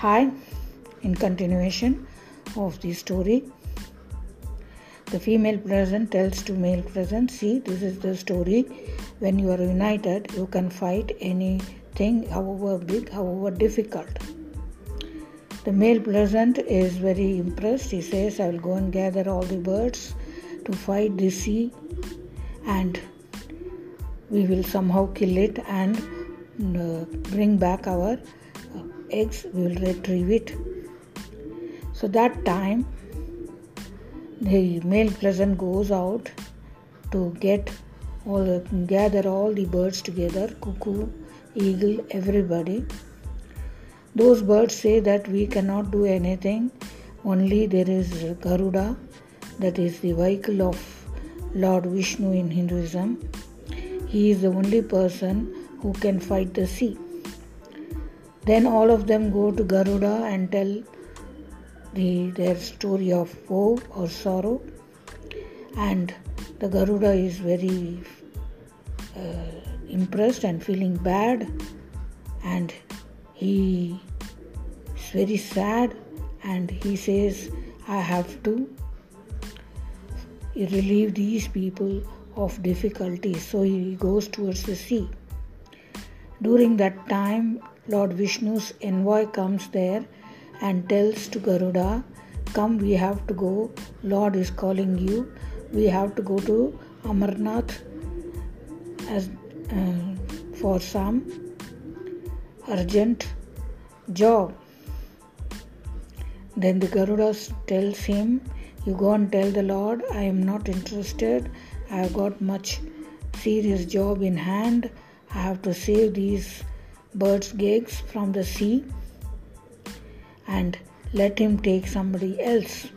Hi, in continuation of the story, the female present tells to male present, See, this is the story. When you are united, you can fight anything, however big, however difficult. The male present is very impressed. He says, I will go and gather all the birds to fight the sea and we will somehow kill it and uh, bring back our eggs we will retrieve it. So that time the male pleasant goes out to get all gather all the birds together cuckoo eagle everybody. Those birds say that we cannot do anything only there is garuda that is the vehicle of lord vishnu in hinduism. He is the only person who can fight the sea. Then all of them go to Garuda and tell the, their story of woe or sorrow. And the Garuda is very uh, impressed and feeling bad. And he is very sad and he says, I have to relieve these people of difficulties. so he goes towards the sea. During that time, Lord Vishnu's envoy comes there and tells to Garuda, Come, we have to go. Lord is calling you. We have to go to Amarnath as uh, for some urgent job. Then the Garuda tells him, You go and tell the Lord, I am not interested. I have got much serious job in hand. I have to save these birds' eggs from the sea and let him take somebody else.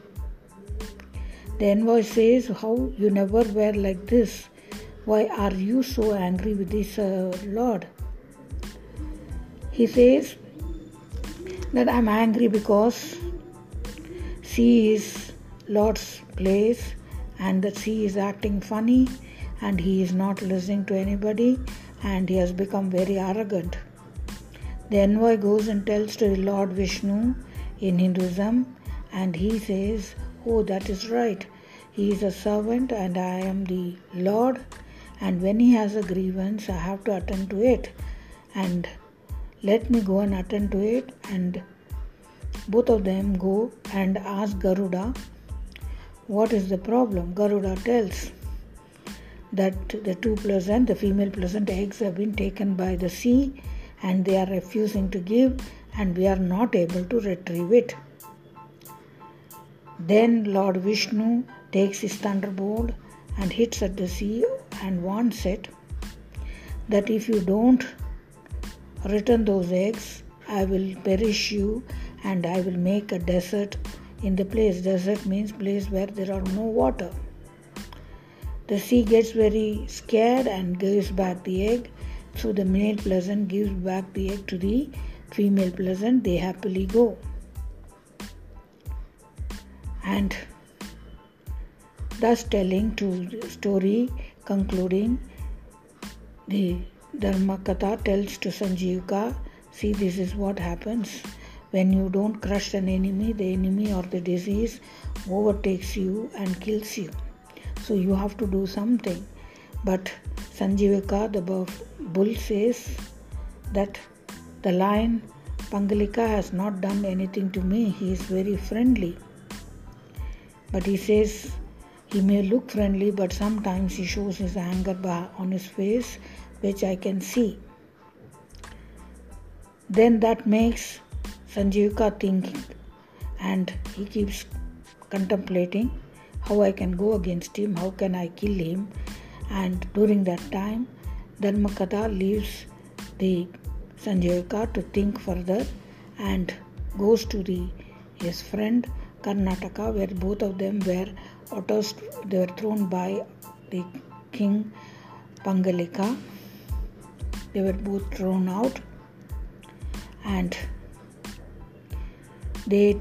The envoy says, How you never were like this? Why are you so angry with this uh, Lord? He says that I'm angry because sea is Lord's place and the sea is acting funny and he is not listening to anybody and he has become very arrogant. The envoy goes and tells to the Lord Vishnu in Hinduism and he says, Oh, that is right. He is a servant and I am the Lord, and when he has a grievance, I have to attend to it. And let me go and attend to it. And both of them go and ask Garuda what is the problem? Garuda tells that the two pleasant, the female pleasant eggs have been taken by the sea and they are refusing to give and we are not able to retrieve it. Then Lord Vishnu takes his thunderbolt and hits at the sea and warns it that if you don't return those eggs, I will perish you and I will make a desert in the place. Desert means place where there are no water. The sea gets very scared and gives back the egg. So the male pleasant gives back the egg to the female pleasant. They happily go. And thus telling to story concluding the Dharmakatha tells to Sanjeevika, see this is what happens when you don't crush an enemy, the enemy or the disease overtakes you and kills you. So you have to do something. But Sanjeevika, the bull, says that the lion Pangalika has not done anything to me. He is very friendly. But he says he may look friendly, but sometimes he shows his anger on his face, which I can see. Then that makes Sanjeevika thinking and he keeps contemplating how I can go against him, how can I kill him. And during that time, Dharmakatha leaves the Sanjeevika to think further and goes to the his friend Karataka where both of them were otters they were thrown by the king Pangalika. They were both thrown out and they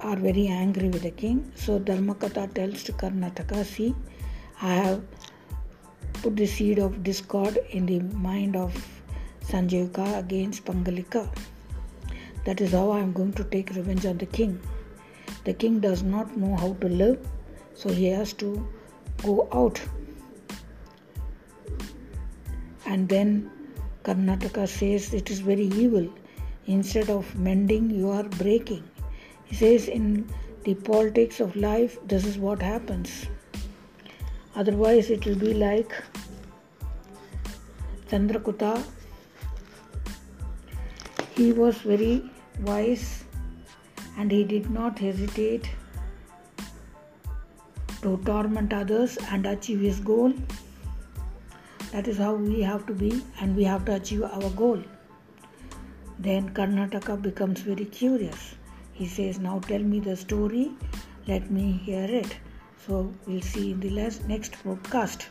are very angry with the king. So Dharmakatha tells to Karataka, see, I have put the seed of discord in the mind of Sanjeevika against Pangalika. That is how I am going to take revenge on the king. The king does not know how to live, so he has to go out. And then Karataka says it is very evil. Instead of mending, you are breaking. He says in the politics of life, this is what happens. Otherwise, it will be like Chandrakuta. He was very wise and he did not hesitate to torment others and achieve his goal. That is how we have to be, and we have to achieve our goal. Then Karataka becomes very curious. He says, Now tell me the story, let me hear it. So we'll see in the next broadcast.